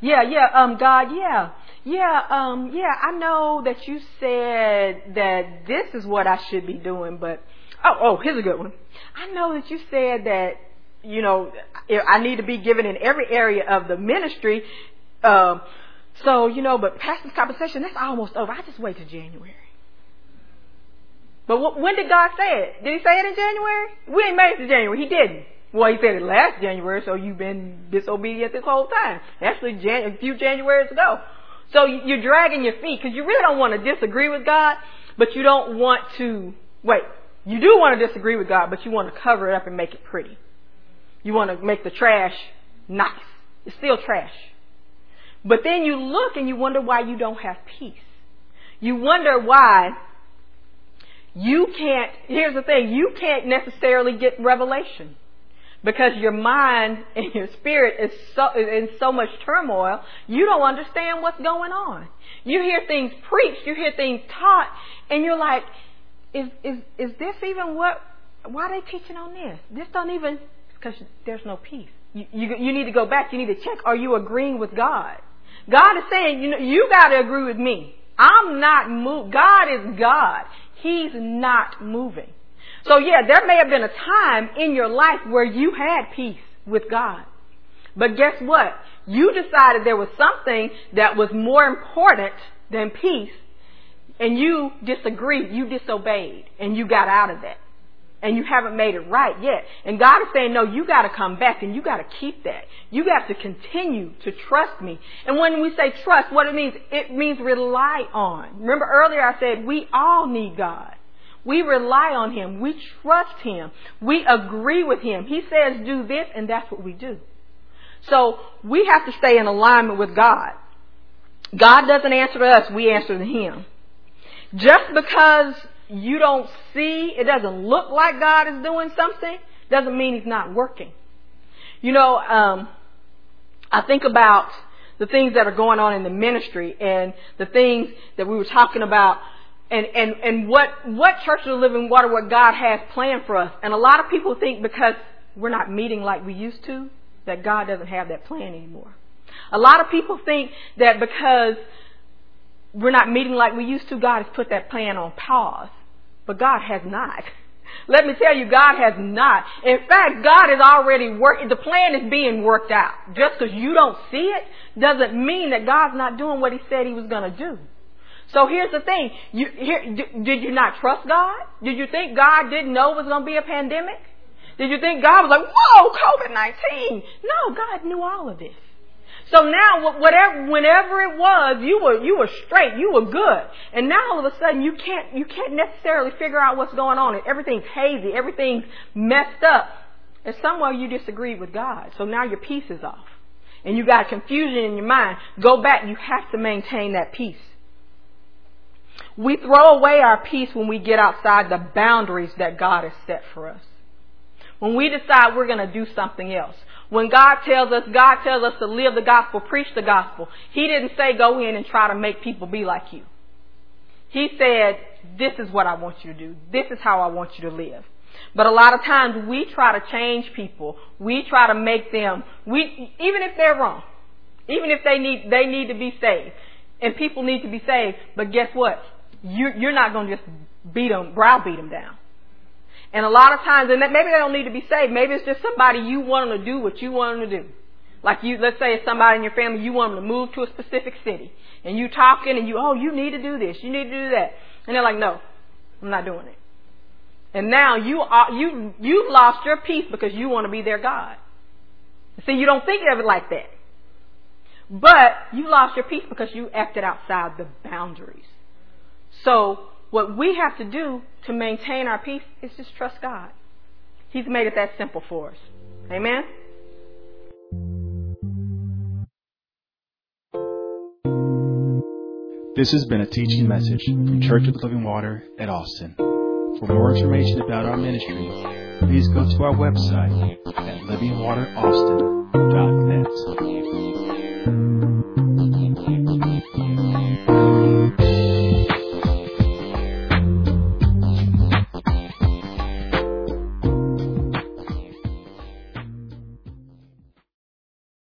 Yeah, yeah, um, God, yeah. Yeah, um, yeah, I know that you said that this is what I should be doing, but, oh, oh, here's a good one. I know that you said that, you know, I need to be given in every area of the ministry. Um, so, you know, but pastor's compensation, that's almost over. I just wait till January. But when did God say it? Did He say it in January? We ain't made it to January. He didn't. Well, He said it last January, so you've been disobedient this whole time. Actually, Jan- a few Januaries ago. So you're dragging your feet because you really don't want to disagree with God, but you don't want to, wait, you do want to disagree with God, but you want to cover it up and make it pretty. You want to make the trash nice. It's still trash. But then you look and you wonder why you don't have peace. You wonder why you can't, here's the thing, you can't necessarily get revelation because your mind and your spirit is so in so much turmoil, you don't understand what's going on. You hear things preached, you hear things taught, and you're like, is is is this even what? Why are they teaching on this? This don't even because there's no peace. You, you you need to go back. You need to check. Are you agreeing with God? God is saying, you know, you got to agree with me. I'm not moved. God is God. He's not moving. So yeah, there may have been a time in your life where you had peace with God. But guess what? You decided there was something that was more important than peace and you disagreed, you disobeyed, and you got out of that. And you haven't made it right yet. And God is saying, no, you gotta come back and you gotta keep that. You got to continue to trust me. And when we say trust, what it means, it means rely on. Remember earlier I said we all need God. We rely on Him. We trust Him. We agree with Him. He says do this and that's what we do. So we have to stay in alignment with God. God doesn't answer to us, we answer to Him. Just because you don't see, it doesn't look like God is doing something, doesn't mean He's not working. You know, um, I think about the things that are going on in the ministry and the things that we were talking about and, and, and what, what Church of the Living Water, what God has planned for us. And a lot of people think because we're not meeting like we used to, that God doesn't have that plan anymore. A lot of people think that because we're not meeting like we used to, God has put that plan on pause. But God has not. Let me tell you, God has not. In fact, God is already working. The plan is being worked out. Just because you don't see it doesn't mean that God's not doing what He said He was going to do. So here's the thing. You, here, did you not trust God? Did you think God didn't know it was going to be a pandemic? Did you think God was like, whoa, COVID-19? No, God knew all of this. So now, whatever, whenever it was, you were, you were straight, you were good. And now all of a sudden you can't, you can't necessarily figure out what's going on. And Everything's hazy, everything's messed up. And somewhere you disagreed with God. So now your peace is off. And you got confusion in your mind. Go back, you have to maintain that peace. We throw away our peace when we get outside the boundaries that God has set for us. When we decide we're going to do something else. When God tells us, God tells us to live the gospel, preach the gospel. He didn't say go in and try to make people be like you. He said, this is what I want you to do. This is how I want you to live. But a lot of times we try to change people. We try to make them, we, even if they're wrong, even if they need, they need to be saved and people need to be saved. But guess what? You, you're not going to just beat them, browbeat them down. And a lot of times, and maybe they don't need to be saved. Maybe it's just somebody you want them to do what you want them to do. Like you, let's say it's somebody in your family, you want them to move to a specific city. And you talking and you, oh, you need to do this, you need to do that. And they're like, no, I'm not doing it. And now you are, you, you've lost your peace because you want to be their God. See, you don't think of it like that. But you lost your peace because you acted outside the boundaries. So what we have to do to maintain our peace is just trust God. He's made it that simple for us. Amen? This has been a teaching message from Church of the Living Water at Austin. For more information about our ministry, please go to our website at livingwateraustin.net. Thank you.